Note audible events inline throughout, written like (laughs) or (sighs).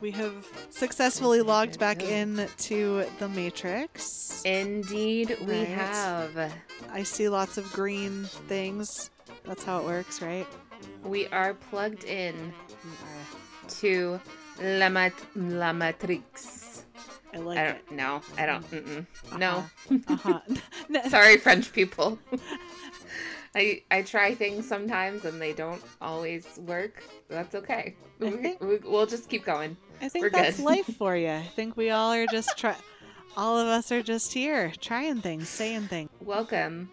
We have successfully logged back in to the Matrix. Indeed, we Right. have. I see lots of green things. That's how it works, right? We are plugged in to La, Mat- La Matrix. I like I it. don't know. I don't. Mm-mm. No. Uh-huh. (laughs) (laughs) Sorry, French people. (laughs) I I try things sometimes and they don't always work. That's okay. We, we, we'll just keep going. I think We're that's good. life (laughs) for you. I think we all are just try. all of us are just here, trying things, saying things. Welcome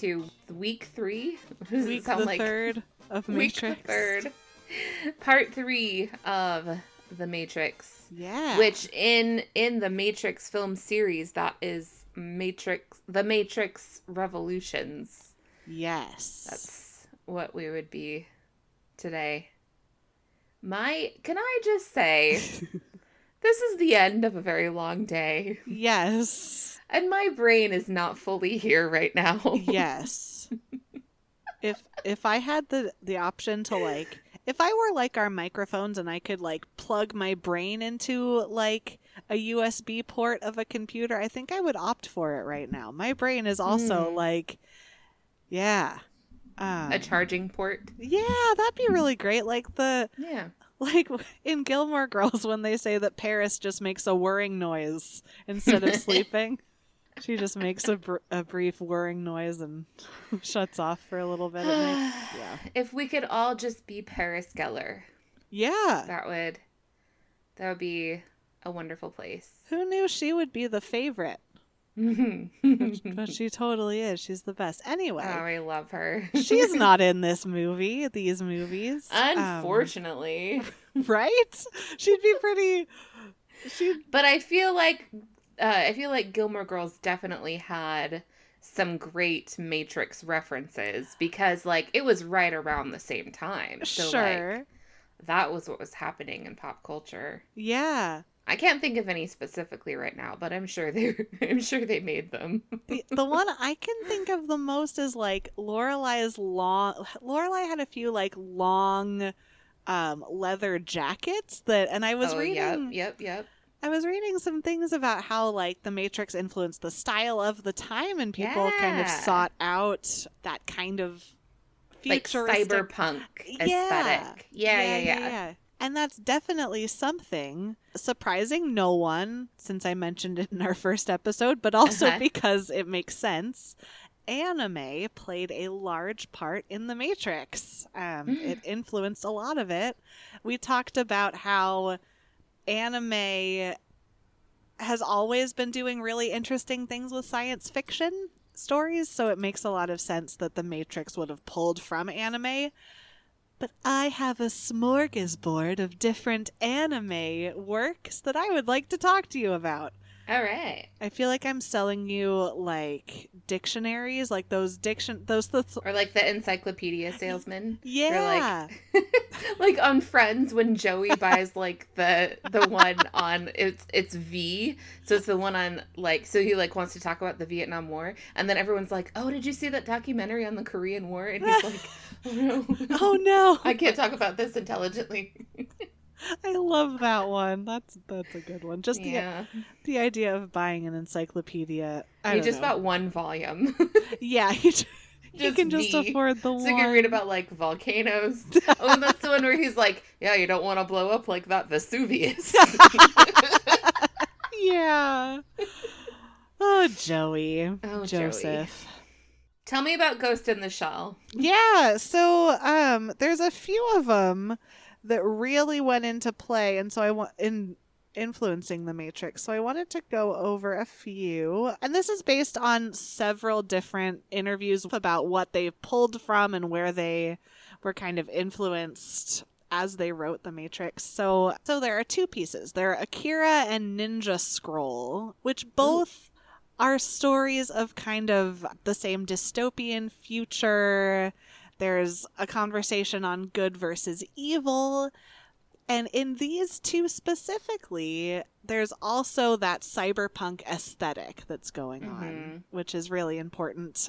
to week three. (laughs) Does it Week the like third of Matrix. (laughs) week the third, part three of the Matrix. Yeah. Which in in the Matrix film series, that is Matrix, the Matrix Revolutions. Yes. That's what we would be today. My, can I just say, this is the end of a very long day, yes. and my brain is not fully here right now. yes. if if I had the the option to like if I were like our microphones and I could like plug my brain into like a USB port of a computer, I think I would opt for it right now. My brain is also Hmm. like yeah. Um, A charging port. yeah, that'd be really great. Like the Yeah. like (laughs) in Gilmore Girls when they say that Paris just makes a whirring noise instead of (laughs) sleeping. She just makes a, br- a brief whirring noise and (laughs) shuts off for a little bit. (sighs) Yeah. If we could all just be Paris Geller, Yeah. that would that would be a wonderful place. Who knew she would be the favorite? Oh, (laughs) But she totally is. She's the best. Anyway, I love her. she's not (laughs) in this movie, these movies. Um, Unfortunately. (laughs) right? She'd be pretty. She'd. But I feel like uh, I feel like Gilmore Girls definitely had some great Matrix references because like it was right around the same time. So sure. like that was what was happening in pop culture. yeah. I can't think of any specifically right now, but I'm sure they (laughs) I'm sure they made them. The, (laughs) the one I can think of the most is like Lorelai's long. Lorelai had a few like long, um, leather jackets that, and I was oh, reading. yep, yep, yep. I was reading some things about how like the Matrix influenced the style of the time, and people kind of sought out that kind of Like futuristic cyberpunk Yeah. aesthetic. Yeah, yeah, yeah. yeah. And that's definitely something surprising no one, since I mentioned it in our first episode, but also Uh-huh. because it makes sense. Anime played a large part in the Matrix. Um, it influenced a lot of it. We talked about how anime has always been doing really interesting things with science fiction stories, so it makes a lot of sense that the Matrix would have pulled from anime. But I have a smorgasbord of different anime works that I would like to talk to you about. All right. I feel like I'm selling you like dictionaries, like those diction those th- Or like the encyclopedia salesman. yeah. (laughs) like on Friends when Joey (laughs) buys like the the one on it's it's V, so it's the one on like so he like wants to talk about the Vietnam War, and then everyone's like, "Oh, did you see that documentary on the Korean War?" And he's (laughs) like, "Oh no, (laughs) oh no. I can't talk about this intelligently." (laughs) I love that one. That's that's a good one. Just yeah, the the idea of buying an encyclopedia. I he just know. bought one volume, (laughs) Yeah, he Just can just afford the so one. you can read about like volcanoes. oh, and that's the one where he's like, "Yeah, you don't want to blow up like that Vesuvius." yeah. Oh, Joey. Oh, Joey. Tell me about Ghost in the Shell. Yeah, so um there's a few of them that really went into play and so I want in influencing the matrix. So I wanted to go over a few. And this is based on several different interviews about what they've pulled from and where they were kind of influenced as they wrote the matrix. So so there are two pieces. There are Akira and Ninja Scroll, which both are stories of kind of the same dystopian future. There's a conversation on good versus evil. And in these two specifically, there's also that cyberpunk aesthetic that's going on, Mhm. which is really important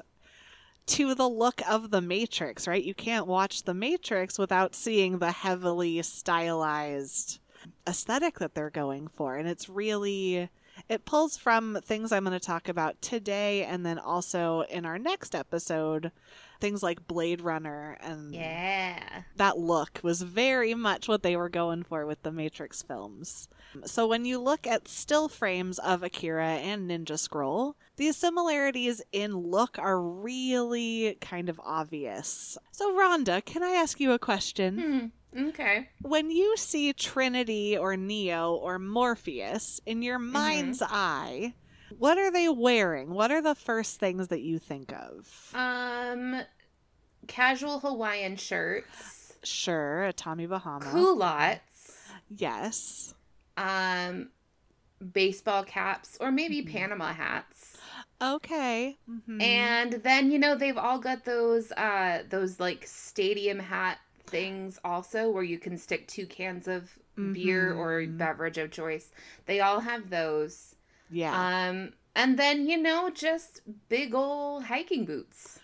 to the look of the Matrix, right? You can't watch the Matrix without seeing the heavily stylized aesthetic that they're going for. And it's really, it pulls from things I'm going to talk about today and then also in our next episode, things like Blade Runner and Yeah. that look was very much what they were going for with the Matrix films. So when you look at still frames of Akira and Ninja Scroll, these similarities in look are really kind of obvious. So Rhonda, can I ask you a question? Hmm. Okay. When you see Trinity or Neo or Morpheus in your mind's eye, what are they wearing? What are the first things that you think of? Um, casual Hawaiian shirts, Sure, a Tommy Bahama. culottes, Yes. um, baseball caps, or maybe Mhm. Panama hats. Okay. Mhm. And then you know they've all got those uh those like stadium hat things also where you can stick two cans of beer or Mhm. beverage of choice. They all have those. yeah. Um and then you know just big old hiking boots.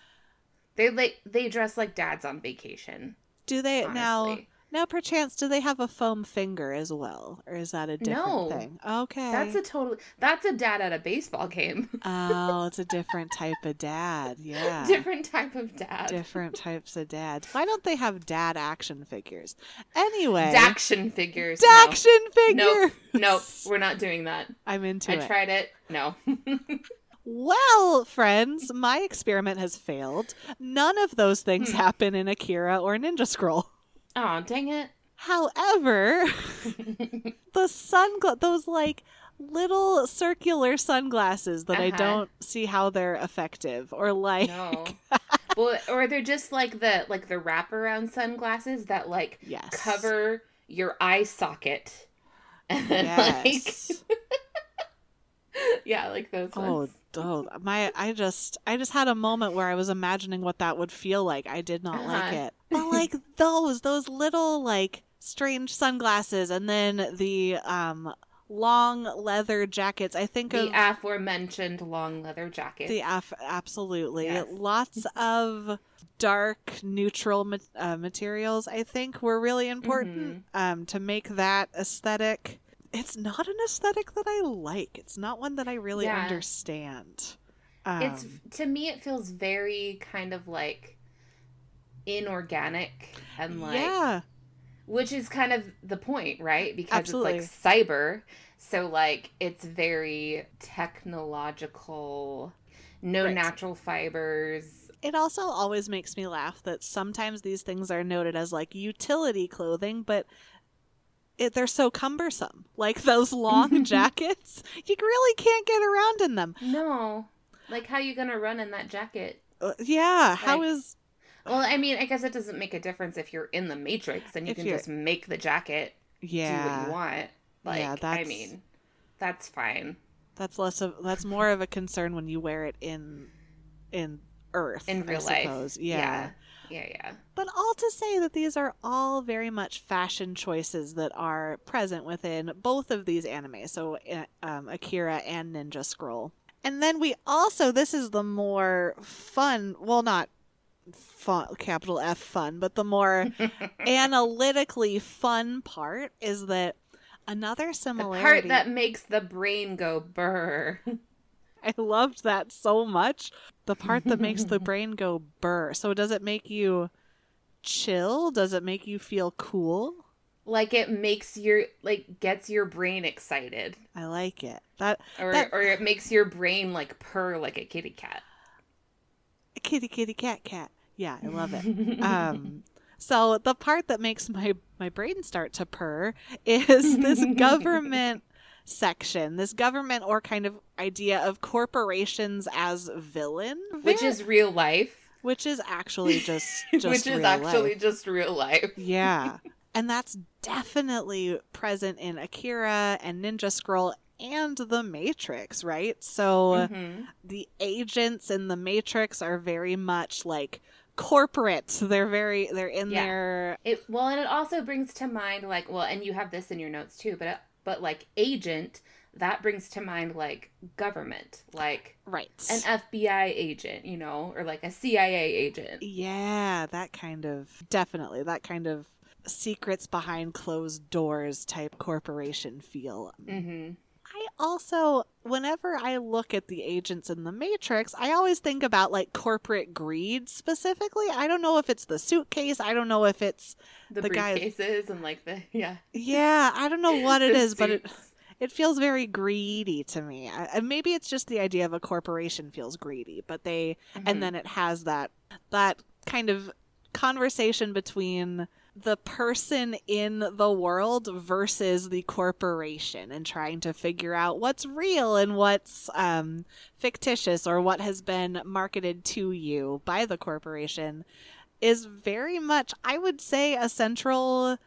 They like they dress like dads on vacation. do they? Honestly. Now, perchance, do they have a foam finger as well, or is that a different No. thing? Okay. That's a total that's a dad at a baseball game. (laughs) oh, it's a different type of dad. Yeah. Different type of dad. Different (laughs) types of dads. Why don't they have dad action figures? Anyway, action figures. Daction No. figure. No. Nope, we're not doing that. I'm into I it. tried it. No. (laughs) Well, friends, my experiment has failed. None of those things Hmm. happen in Akira or Ninja Scroll. Oh, dang it. However, (laughs) the sungla those like little circular sunglasses that I Uh-huh. don't see how they're effective or like No. (laughs) well, or they're just like the like the wraparound sunglasses that like yes cover your eye socket. (laughs) And then, yes like yeah, like those oh, ones. oh my i just i just had a moment where i was imagining what that would feel like i did not like Uh-huh. it but like (laughs) those those little like strange sunglasses and then the um long leather jackets i think The of aforementioned long leather jacket. The af- absolutely Yes. lots of dark neutral ma- uh, materials. I think were really important Mm-hmm. um, to make that aesthetic. It's not an aesthetic that I like. It's not one that I really Yeah. understand. Um, it's to me it feels very kind of like inorganic and like yeah, which is kind of the point, right? Because Absolutely. it's like cyber, so like it's very technological, no Right. natural fibers. it also always makes me laugh that sometimes these things are noted as like utility clothing, but. It, they're so cumbersome. Like those long (laughs) jackets, you really can't get around in them. No, like how you gonna run in that jacket? Uh, yeah, how Like- is Well, I mean, I guess it doesn't make a difference if you're in the Matrix and you If can you're- just make the jacket yeah? do what you want. Like, Yeah, I mean, that's fine. That's less of that's more of a concern when you wear it in in Earth In I real life. suppose. Yeah. Yeah, yeah. But all to say that these are all very much fashion choices that are present within both of these animes, so uh, um, Akira and Ninja Scroll. And then we also this is the more fun, well not fun capital F fun, but the more (laughs) analytically fun part is that another The similarity part that makes the brain go burr. (laughs) I loved that so much. The part that makes the (laughs) brain go burr. So does it make you chill? Does it make you feel cool? like it makes your like gets your brain excited I like it. That or That- or it makes your brain like purr like a kitty cat A kitty kitty cat cat. Yeah, I love it. (laughs) um so the part that makes my my brain start to purr is this government section. This government or kind of idea of corporations as villain, which is real life which is actually just (laughs) just which is real actually life. just real life Yeah. (laughs) And that's definitely present in Akira and Ninja Scroll and The Matrix, right? So Mhm. the agents in The Matrix are very much like corporate. They're very they're in Yeah. their It well, and it also brings to mind like well, and you have this in your notes too, but but like agent that brings to mind like government, like right. an FBI agent, you know, or like a CIA agent. yeah, that kind of definitely that kind of secrets behind closed doors type corporation feel. Mm-hmm. Also, whenever I look at the agents in the Matrix, I always think about like corporate greed specifically. I don't know if it's the suitcase. I don't know if it's The, The guy- briefcases and like the (laughs) yeah. yeah. I don't know (laughs) what it is, is, but it it feels very greedy to me. I, and maybe it's just the idea of a corporation feels greedy, but they Mhm. and then it has that that kind of conversation between the person in the world versus the corporation and trying to figure out what's real and what's um, fictitious or what has been marketed to you by the corporation is very much i would say a central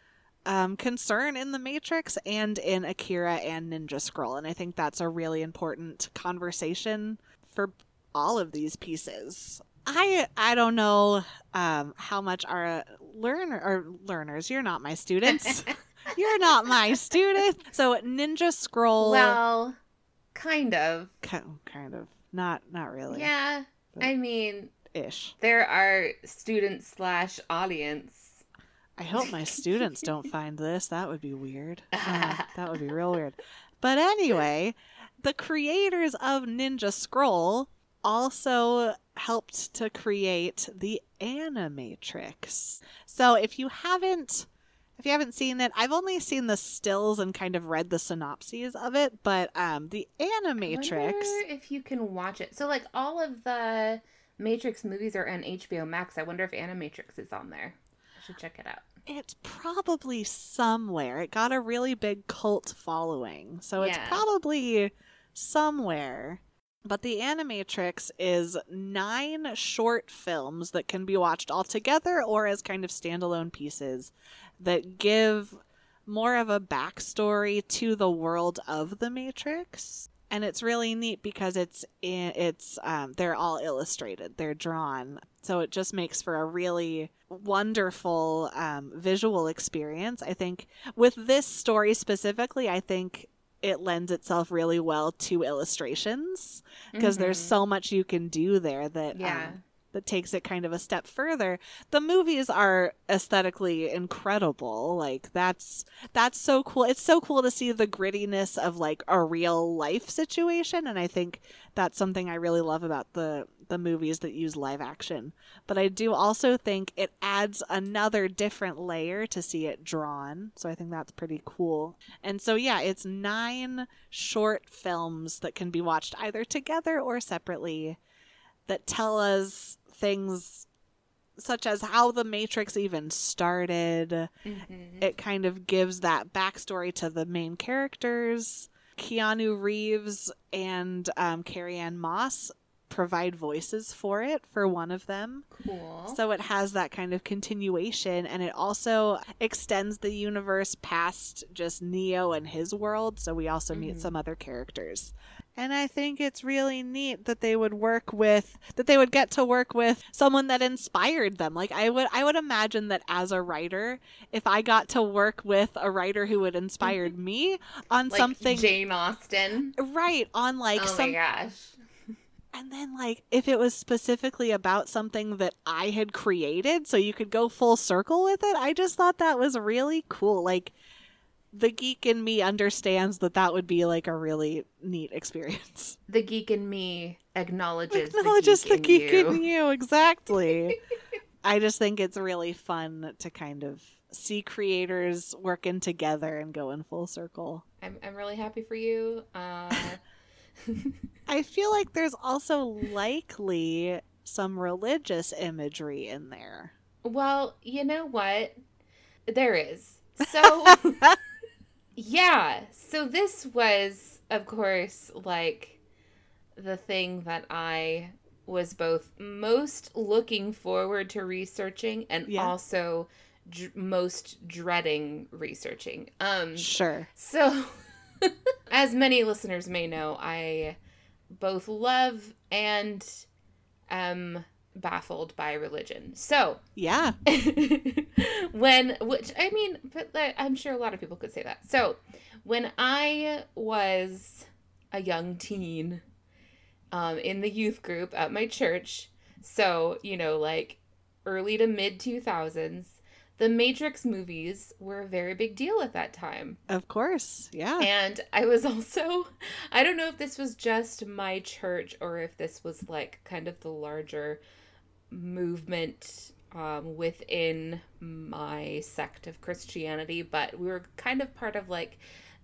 um, concern in the matrix and in akira and ninja scroll. And i think that's a really important conversation for all of these pieces i i don't know um, how much our learner or learners you're not my students. (laughs) You're not my student so ninja scroll. Well, kind of. kind of. Not not really. Yeah. I mean, ish. there are students slash audience. i hope my students (laughs) don't find this. That would be weird. (laughs) Uh, that would be real weird. But anyway the creators of ninja scroll also helped to create the animatrix so if you haven't if you haven't seen it i've only seen the stills and kind of read the synopses of it but um the I animatrix wonder if you can watch it. So, like, all of the Matrix movies are on HBO Max. I wonder if Animatrix is on there. I should check it out. it's probably somewhere it got a really big cult following so it's probably somewhere but the animatrix is nine short films that can be watched all together or as kind of standalone pieces that give more of a backstory to the world of the matrix. And it's really neat because it's it's um, they're all illustrated they're drawn. So it just makes for a really wonderful um, visual experience. I think with this story specifically i think it lends itself really well to illustrations because there's Mhm. so much you can do there that Yeah. um, that takes it kind of a step further. The movies are aesthetically incredible. Like that's that's so cool. It's so cool to see the grittiness of like a real life situation and I think that's something I really love about the the movies that use live action. But I do also think it adds another different layer to see it drawn. So I think that's pretty cool. And so yeah, it's 9 short films that can be watched either together or separately that tell us things such as how the Matrix even started. Mhm. It kind of gives that backstory to the main characters. Keanu Reeves and um, Carrie Ann Moss provide voices for it for one of them. Cool. So it has that kind of continuation and it also extends the universe past just Neo and his world. So we also meet Mhm. some other characters. And I think it's really neat that they would work with that they would get to work with someone that inspired them. Like I would I would imagine that as a writer, if I got to work with a writer who had inspired (laughs) me on like something Jane Austen. right on like oh some my gosh. And then, like, if it was specifically about something that I had created, so you could go full circle with it, I just thought that was really cool. Like, the geek in me understands that that would be like a really neat experience. (laughs) The geek in me acknowledges, Acknowledges the geek, in, you. in you, exactly. (laughs) I just think it's really fun to kind of see creators working together and go in full circle. I'm, I'm really happy for you. Uh, I feel like there's also likely some religious imagery in there. well, you know what? There is. So, (laughs) yeah. So, this was, of course, like the thing that I was both most looking forward to researching and Yeah. also dr- most dreading researching. Um, Sure. So, (laughs) (laughs) as many listeners may know, I both love and am baffled by religion. So, Yeah. (laughs) when, which I mean, but I- I'm sure a lot of people could say that. So, when I was a young teen um, in the youth group at my church, so, you know, like early to mid 2000s, the Matrix movies were a very big deal at that time. Of course. Yeah. And I was (laughs) also, I don't know if this was just my church or if this was like kind of the larger movement um, within my sect of Christianity, but we were kind of part of like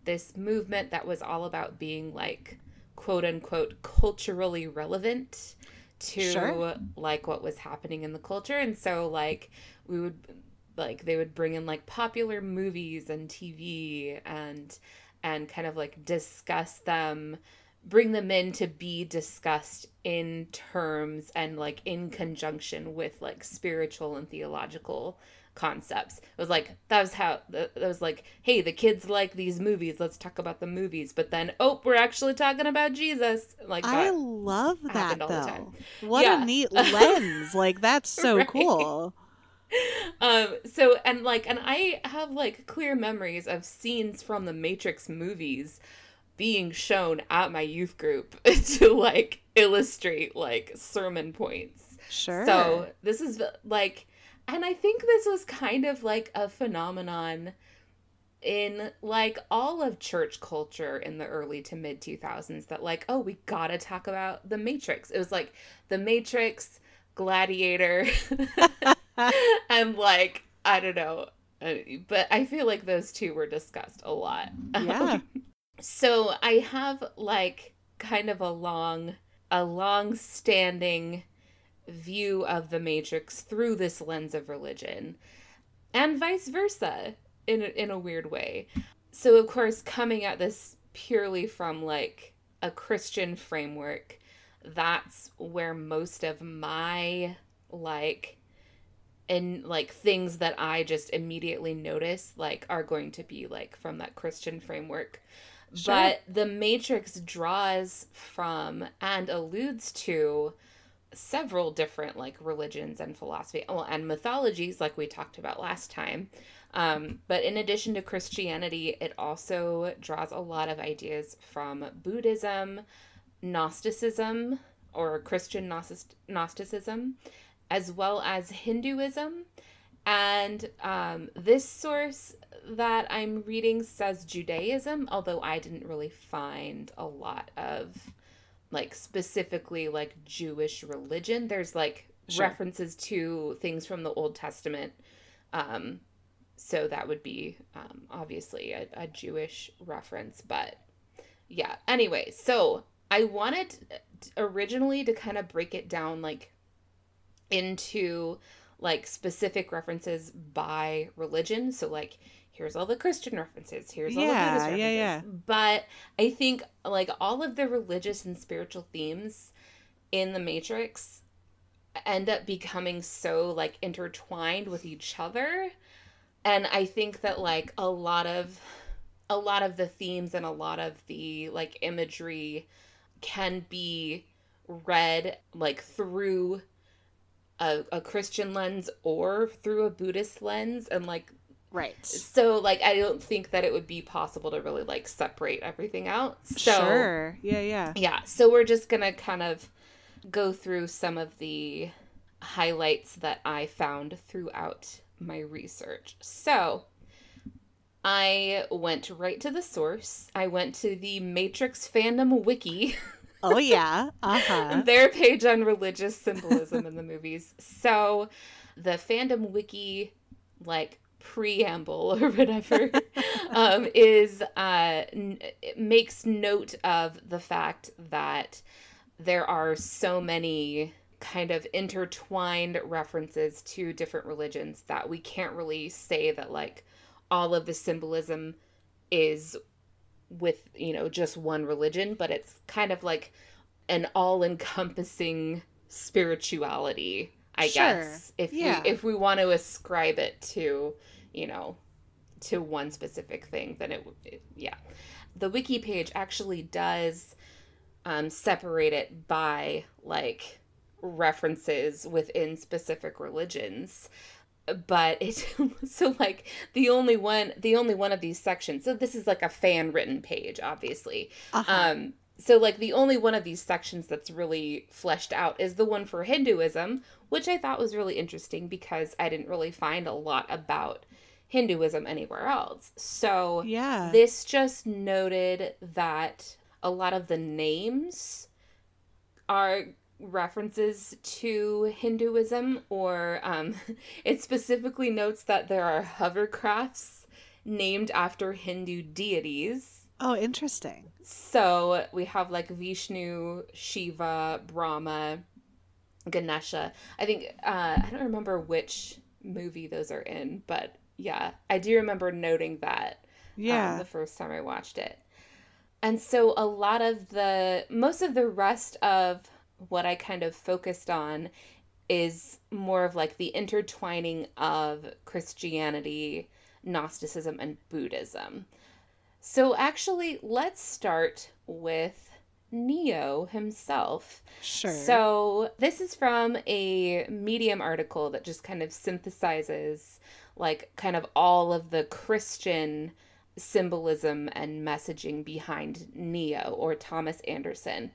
this movement that was all about being like quote unquote culturally relevant to Sure. like what was happening in the culture. And so like we would like they would bring in like popular movies and TV and and kind of like discuss them bring them in to be discussed in terms and like in conjunction with like spiritual and theological concepts. It was like that was how that was like, hey, the kids like these movies. Let's talk about the movies. But then, oh, we're actually talking about Jesus. Like I love that happened all the though. What Yeah. a neat (laughs) lens. Like that's so Right. cool. (laughs) um so and like and i have like clear memories of scenes from the matrix movies being shown at my youth group (laughs) to like illustrate like sermon points Sure. so this is like and i think this was kind of like a phenomenon in like all of church culture in the early to mid 2000s that like oh we gotta talk about the matrix it was like the matrix gladiator (laughs) (laughs) and like i don't know uh, but i feel like those two were discussed a lot (laughs) Yeah. so i have like kind of a long a long standing view of the matrix through this lens of religion and vice versa in in a weird way so of course coming at this purely from like a christian framework that's where most of my like and like things that i just immediately notice like are going to be like from that christian framework. Sure. but the matrix draws from and alludes to several different like religions and philosophy well and mythologies like we talked about last time. Um, but in addition to christianity it also draws a lot of ideas from buddhism gnosticism or christian Gnostic- gnosticism as well as hinduism and um, this source that I'm reading says Judaism, although I didn't really find a lot of like specifically like Jewish religion. There's like Sure. references to things from the Old Testament. Um, so that would be um, obviously a, a Jewish reference. But yeah, anyway, so I wanted originally to kind of break it down like into like specific references by religion. So like here's all the Christian references, here's all the Buddhist references. yeah, yeah. But I think like all of the religious and spiritual themes in the Matrix end up becoming so like intertwined with each other. And I think that like a lot of a lot of the themes and a lot of the like imagery can be read like through a, a Christian lens or through a Buddhist lens and like Right. so like I don't think that it would be possible to really like separate everything out. So sure. Yeah, yeah. yeah, so we're just going to kind of go through some of the highlights that I found throughout my research. So, I went right to the source. I went to the Matrix fandom wiki. (laughs) Oh yeah. Uh-huh. (laughs) their page on religious symbolism in the movies. So the fandom wiki, like preamble or whatever, (laughs) um, is uh, n- makes note of the fact that there are so many kind of intertwined references to different religions that we can't really say that like all of the symbolism is with you know just one religion but it's kind of like an all-encompassing spirituality i Sure. guess if Yeah. we if we want to ascribe it to you know to one specific thing then it, it yeah the wiki page actually does um, separate it by like references within specific religions but it (laughs) so like the only one the only one of these sections so this is like a fan written page obviously Uh-huh. um so like the only one of these sections that's really fleshed out is the one for Hinduism, which I thought was really interesting because I didn't really find a lot about Hinduism anywhere else. So Yeah. this just noted that a lot of the names are references to Hinduism, or um, (laughs) it specifically notes that there are hovercrafts named after Hindu deities. oh, interesting. So we have like Vishnu, Shiva, Brahma, Ganesha. I think uh, I don't remember which movie those are in, but yeah, I do remember noting that um, Yeah. the first time I watched it. And so a lot of the most of the rest of what I kind of focused on is more of like the intertwining of Christianity, Gnosticism, and Buddhism. So actually, let's start with Neo himself. sure. So, this is from a Medium article that just kind of synthesizes like kind of all of the Christian symbolism and messaging behind Neo or Thomas Anderson.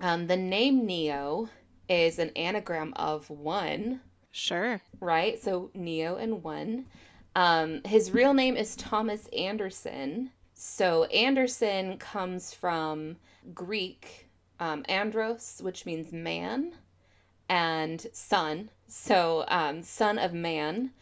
Um, the name Neo is an anagram of one, sure. right? So, Neo and one. Um, his real name is Thomas Anderson. So, Anderson comes from Greek um, andros, which means man, and son. So, um, son of man.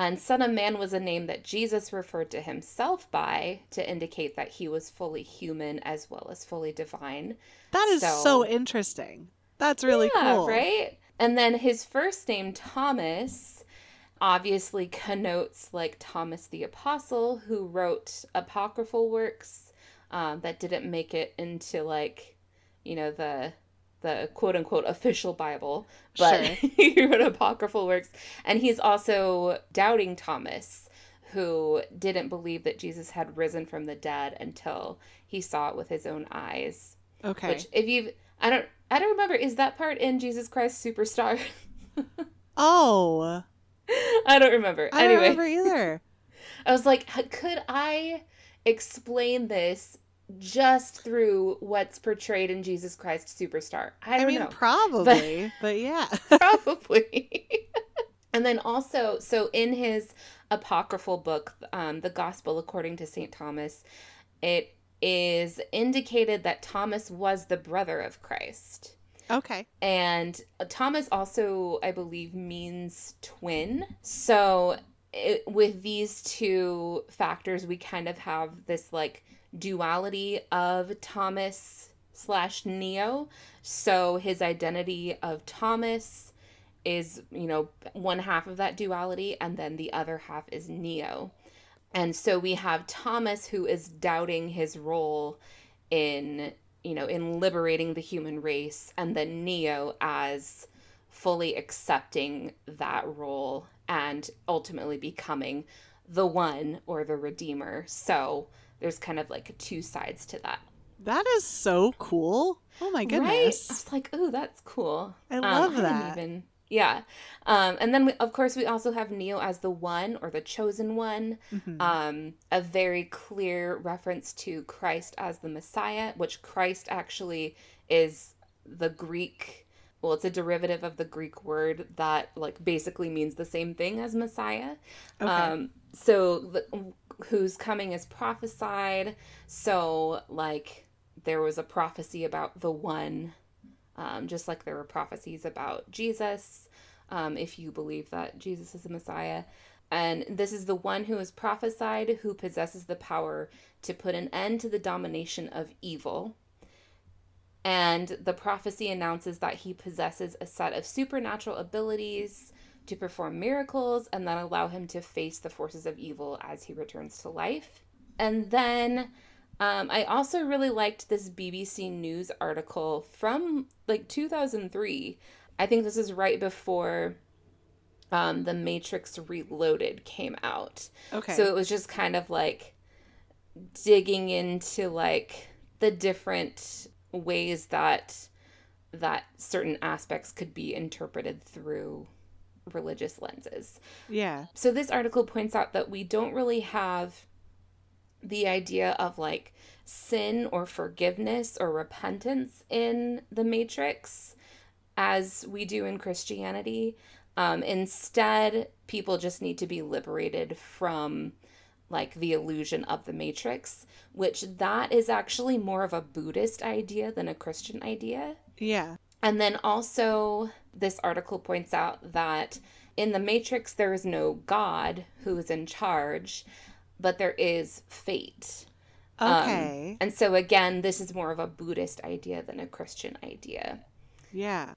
And son of man was a name that Jesus referred to himself by to indicate that he was fully human as well as fully divine. That is so, So- interesting. That's really yeah, cool. right? And then his first name, Thomas, obviously connotes like Thomas the Apostle, who wrote apocryphal works um, that didn't make it into like, you know, the the quote unquote official Bible, but Sure. (laughs) he wrote apocryphal works. And he's also doubting Thomas, who didn't believe that Jesus had risen from the dead until he saw it with his own eyes. Okay. Which if you've I don't I don't remember, is that part in Jesus Christ Superstar? (laughs) oh, I don't remember. I don't anyway, remember either. (laughs) I was like, could I explain this just through what's portrayed in Jesus Christ Superstar? I I, mean, know. (laughs) probably, but yeah. (laughs) Probably. (laughs) and then also, so in his apocryphal book, um, The Gospel According to St. Thomas, it is indicated that Thomas was the brother of Christ. okay. And Thomas also, I believe, means twin. So it, with these two factors, we kind of have this like duality of Thomas slash Neo. So his identity of Thomas is, you know, one half of that duality, and then the other half is Neo. And so we have Thomas who is doubting his role in, you know, in liberating the human race, and then Neo as fully accepting that role and ultimately becoming the one or the redeemer. So there's kind of like two sides to that. That is so cool. Oh my Right? goodness. I was like, oh, that's cool. I love didn't that. even- yeah. Um, and then, we, of course, we also have Neo as the one or the chosen one. Mhm. Um, a very clear reference to Christ as the Messiah, which Christ actually is the Greek. Well, it's a derivative of the Greek word that like basically means the same thing as Messiah. okay. Um, so the, whose coming is prophesied. So like there was a prophecy about the one, um, just like there were prophecies about Jesus. Um, if you believe that Jesus is the Messiah. And this is the one who is prophesied, who possesses the power to put an end to the domination of evil. And the prophecy announces that he possesses a set of supernatural abilities to perform miracles and then allow him to face the forces of evil as he returns to life. And then um, I also really liked this BBC News article from like 2003. I think this is right before um, The Matrix Reloaded came out. okay. So it was just kind of like digging into like the different ways that that certain aspects could be interpreted through religious lenses. yeah. So this article points out that we don't really have the idea of like sin or forgiveness or repentance in the Matrix as we do in Christianity. Um, instead, people just need to be liberated from like the illusion of the matrix, which that is actually more of a Buddhist idea than a Christian idea. Yeah. And then also, this article points out that in the Matrix, there is no God who is in charge, but there is fate. Okay. Um, and so, again, this is more of a Buddhist idea than a Christian idea. yeah.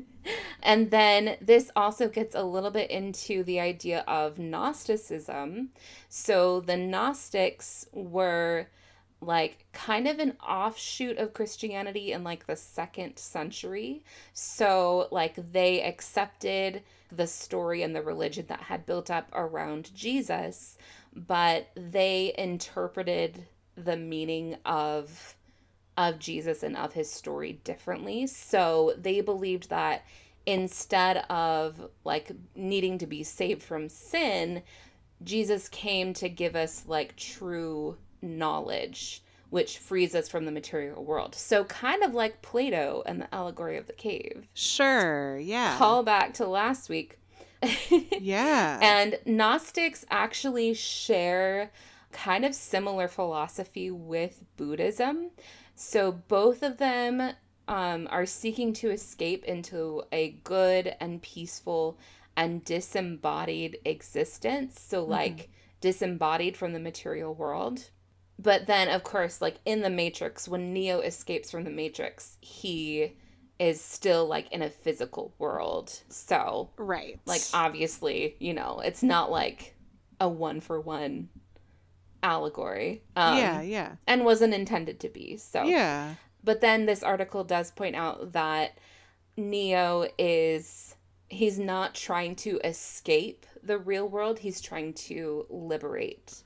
(laughs) and then this also gets a little bit into the idea of Gnosticism. So the Gnostics were like kind of an offshoot of Christianity in like the second century. So, like, they accepted the story and the religion that had built up around Jesus, but they interpreted the meaning of of Jesus and of his story differently. So they believed that instead of like needing to be saved from sin, Jesus came to give us like true knowledge, which frees us from the material world. So kind of like Plato and the allegory of the cave. Sure. Yeah. Call back to last week. (laughs) yeah. And Gnostics actually share kind of similar philosophy with Buddhism. So both of them um, are seeking to escape into a good and peaceful and disembodied existence. So, like, disembodied from the material world. But then, of course, like in the Matrix, when Neo escapes from the Matrix, he is still like in a physical world. So, right. like, obviously, you know, it's not like a one for one allegory. Um, yeah. Yeah. And wasn't intended to be. So, Yeah. but then this article does point out that Neo is he's not trying to escape the real world. He's trying to liberate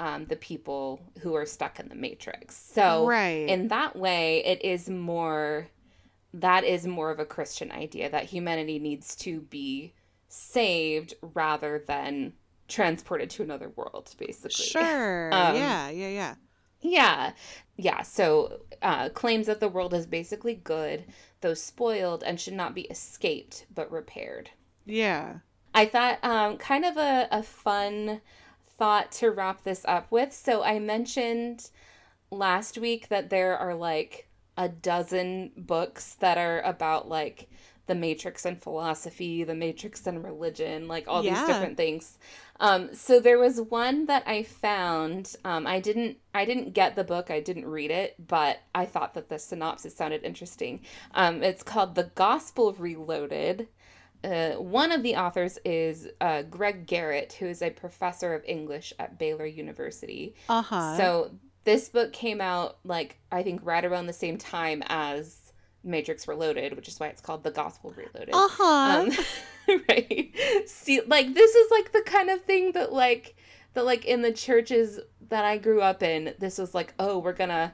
um, the people who are stuck in the matrix. So Right. in that way, it is more that is more of a Christian idea that humanity needs to be saved rather than transported to another world, basically. Sure. (laughs) Um, yeah. Yeah. Yeah. Yeah. Yeah. So uh, claims that the world is basically good, though spoiled, and should not be escaped but repaired. Yeah. I thought um, kind of a, a fun thought to wrap this up with. So I mentioned last week that there are like a dozen books that are about like the matrix and philosophy, the matrix and religion, like all Yeah. these different things. Um, so there was one that I found. Um, I didn't I didn't get the book. I didn't read it, but I thought that the synopsis sounded interesting. Um, it's called The Gospel Reloaded. Uh, one of the authors is uh, Greg Garrett, who is a professor of English at Baylor University. Uh huh. So this book came out like I think right around the same time as Matrix Reloaded, which is why it's called The Gospel Reloaded. Uh huh. Um, (laughs) right. See, like this is like the kind of thing that like that like in the churches that I grew up in, this was like, oh, we're gonna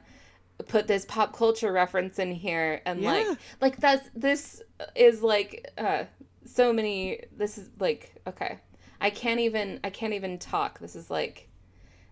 put this pop culture reference in here and Yeah. like like that's this is like uh so many this is like okay. I can't even I can't even talk. This is like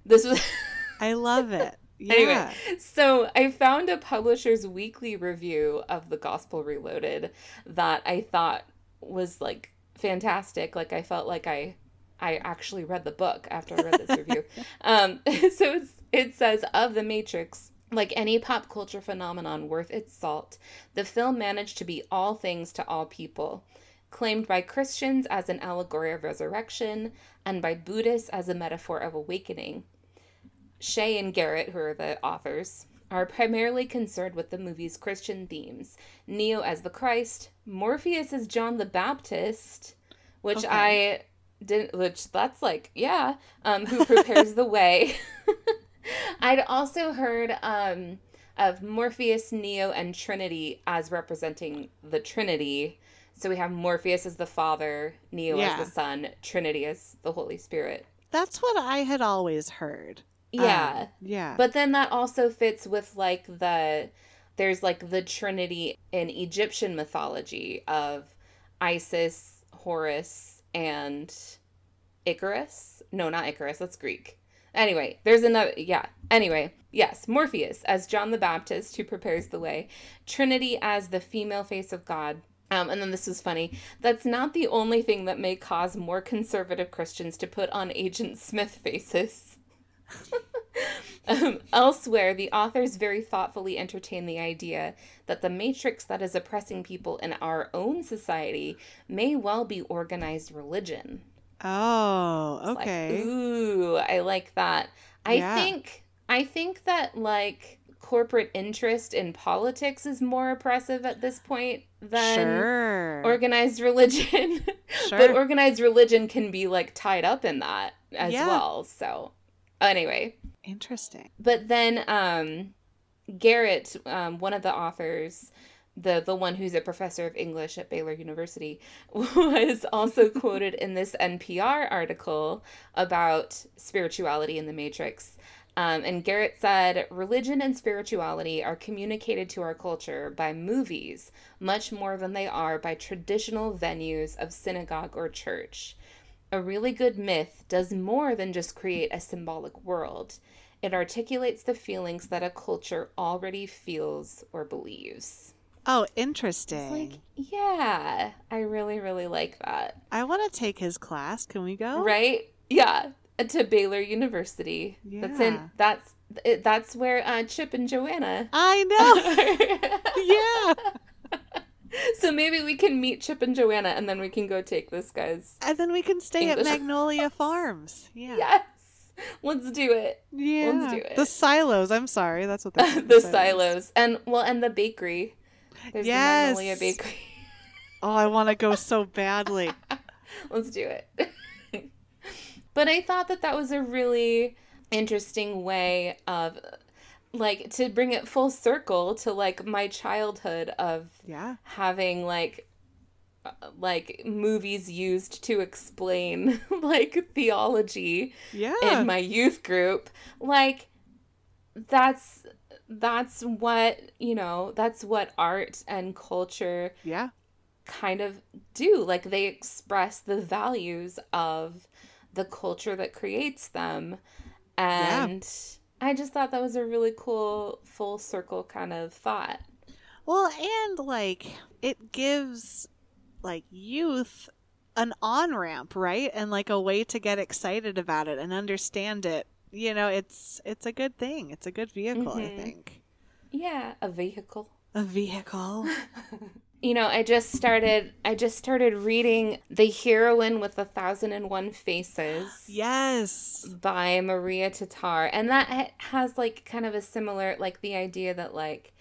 this was (laughs) I love it. (laughs) Yeah. Anyway, so I found a publisher's weekly review of the Gospel Reloaded that I thought was like fantastic. Like I felt like I I actually read the book after I read this (laughs) review. Um, so it's, it says of the Matrix. Like any pop culture phenomenon worth its salt, the film managed to be all things to all people. Claimed by Christians as an allegory of resurrection, and by Buddhists as a metaphor of awakening. Seay and Garrett, who are the authors, are primarily concerned with the movie's Christian themes Neo as the Christ, Morpheus as John the Baptist, which Okay. I didn't, which that's like, yeah, um, who prepares the way. (laughs) I'd also heard um, of Morpheus, Neo, and Trinity as representing the Trinity. So we have Morpheus as the Father, Neo Yeah. as the Son, Trinity as the Holy Spirit. That's what I had always heard. Yeah. Um, yeah. But then that also fits with like the there's like the trinity in Egyptian mythology of Isis, Horus, and Icarus. No, not Icarus, that's Greek. Anyway, there's another. Yeah. Anyway, yes, Morpheus as John the Baptist who prepares the way, Trinity as the female face of God. Um, and then this is funny. That's not the only thing that may cause more conservative Christians to put on Agent Smith faces. (laughs) um, elsewhere, the authors very thoughtfully entertain the idea that the matrix that is oppressing people in our own society may well be organized religion. Oh, It's like, okay. ooh, I like that. I Yeah. think I think that like corporate interest in politics is more oppressive at this point than sure. organized religion. (laughs) sure. but organized religion can be like tied up in that as Yeah. well. So anyway, Interesting. but then um Garrett, um, one of the authors, the the one who's a professor of English at Baylor University, (laughs) was also (laughs) quoted in this NPR article about spirituality in the Matrix. Um, and Garrett said, religion and spirituality are communicated to our culture by movies much more than they are by traditional venues of synagogue or church. A really good myth does more than just create a symbolic world. It articulates the feelings that a culture already feels or believes. Oh, It's interesting. like, yeah, I really, really like that. I want to take his class. Can we go? Right? Yeah, to Baylor University. That's Yeah. in that's it, that's where uh, Chip and Joanna. I (laughs) know. yeah. (laughs) so maybe we can meet Chip and Joanna, and then we can go take this guy's. And then we can stay English. at Magnolia Farms. Yeah. Yes, let's do it. Yeah. Let's do it. The silos. I'm sorry. That's what (laughs) they're the silos and well, and the bakery. There's Yes. the Magnolia Bakery. Oh, I want to go so badly. Let's do it. But I thought that that was a really interesting way of like to bring it full circle to like my childhood of Yeah. having like uh, like movies used to explain (laughs) like theology Yeah. in my youth group like that's that's what you know that's what art and culture yeah. kind of do. Like they express the values of the culture that creates them. Yeah. And I just thought that was a really cool full circle kind of thought. Well, and like it gives like youth an on ramp, right? And like a way to get excited about it and understand it. You know, it's it's a good thing. It's a good vehicle, I Mhm. think. Yeah, a vehicle. A vehicle. (laughs) You know, I just started I just started reading The Heroine with a Thousand and One Faces. yes. by Maria Tatar, and that has like kind of a similar like the idea that like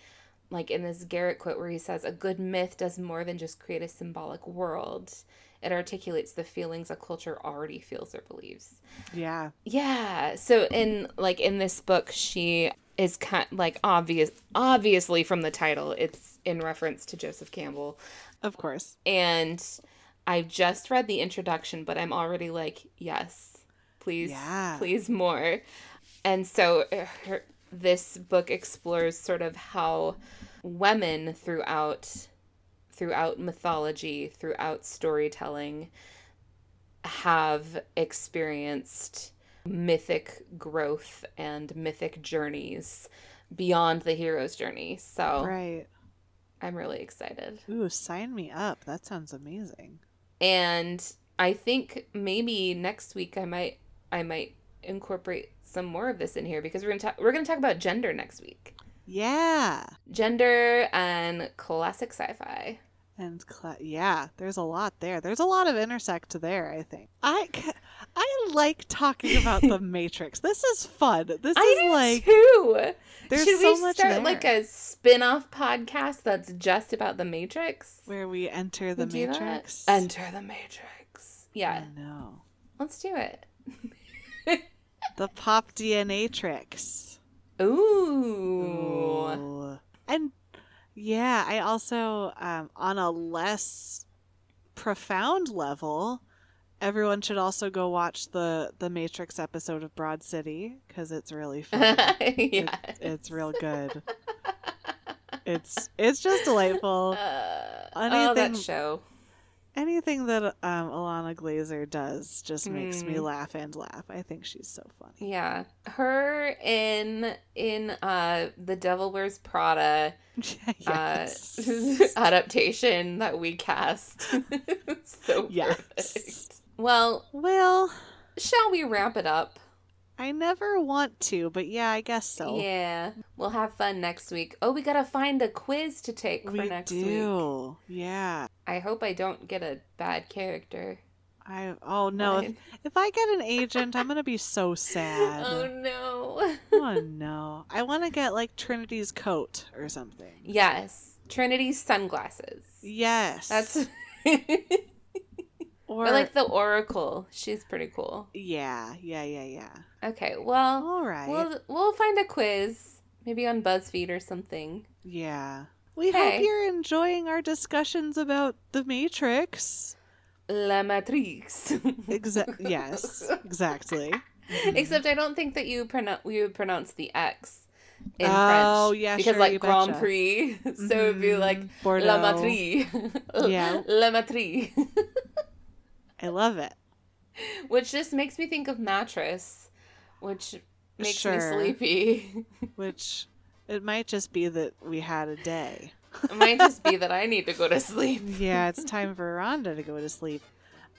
like in this Garrett quote where he says a good myth does more than just create a symbolic world. It articulates the feelings a culture already feels or believes. Yeah. Yeah. So in like in this book, she is kind like obvious obviously from the title, it's in reference to Joseph Campbell. Of course. And I've just read the introduction, but I'm already like, yes, please, Yeah. please more. And so uh, her, this book explores sort of how women throughout throughout mythology, throughout storytelling, have experienced mythic growth and mythic journeys beyond the hero's journey. So Right. I'm really excited. Ooh, sign me up. That sounds amazing. and I think maybe next week I might I might incorporate some more of this in here because we're gonna talk we're gonna talk about gender next week, Yeah. gender and classic sci-fi. And cla yeah, there's a lot there. There's a lot of intersect there, I think. I c- I like talking about the (laughs) Matrix. This is fun. This I is like too. there's Should so we much start there like a spin-off podcast that's just about the Matrix? where we enter the. Matrix. Enter the Matrix. Yeah, I know. let's do it. (laughs) The pop DNA tricks. Ooh. Ooh. And yeah, I also um on a less profound level, everyone should also go watch the the Matrix episode of Broad City cuz it's really (laughs) fun. yeah. it's real good. (laughs) It's it's just delightful. Uh, oh, that show. Anything that um, Ilana Glazer does just makes me Mm. laugh and laugh. I think she's so funny. Yeah. Her in in uh The Devil Wears Prada (laughs) yes. uh (laughs) adaptation that we cast. (laughs) so Yes. perfect. Well, well, shall we wrap it up? I never want to, but yeah, I guess so. Yeah. We'll have fun next week. Oh, we gotta find a quiz to take for we next week. do. Yeah. I hope I don't get a bad character. I oh no, if, (laughs) if I get an agent, I'm gonna be so sad. Oh no. oh (laughs) no. I want to get like Trinity's coat or something. yes. Trinity's sunglasses. Yes. That's (laughs) or, or like the Oracle. She's pretty cool. yeah, yeah, yeah, yeah. Okay, well, All right. we'll we'll find a quiz, maybe on BuzzFeed or something. yeah. We Hey. hope you're enjoying our discussions about the Matrix. La Matrix. Exa- (laughs) yes, exactly. (laughs) Mhm. Except I don't think that you pronounce you would pronounce the X in French. Oh, French. yeah, because sure, like Grand betcha. Prix, (laughs) so it'd be like Mhm. Bordeaux. La Matrice. Yeah. La Matrice. I love it. which just makes me think of mattress, which makes Sure. me sleepy. (laughs) Which it might just be that we had a day. it might just be that I (laughs) need to go to sleep. Yeah, it's time for Rhonda to go to sleep.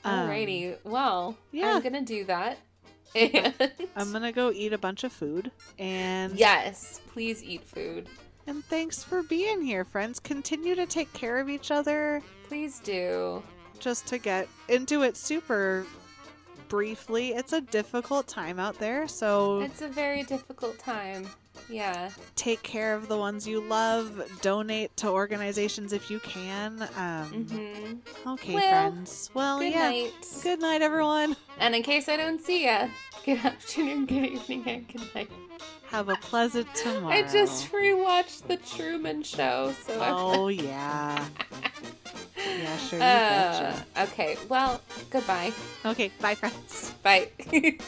Um, Alrighty. Well, yeah. I'm gonna do that. (laughs) And I'm gonna go eat a bunch of food and yes, please eat food. and thanks for being here, friends. Continue to take care of each other. Please do. Just to get into it super briefly, it's a difficult time out there, so It's a very difficult time. Yeah. take care of the ones you love. Donate to organizations if you can. Um, hmm Okay, Well, friends. Well, Good yeah. night. Good night, everyone. And in case I don't see ya, good afternoon, good evening, and good night. Have a pleasant tomorrow. (laughs) I just rewatched The Truman Show, so I'm Oh (laughs) yeah. Yeah, sure. You Uh, betcha. okay, well, goodbye. Okay, bye, friends. Bye. (laughs)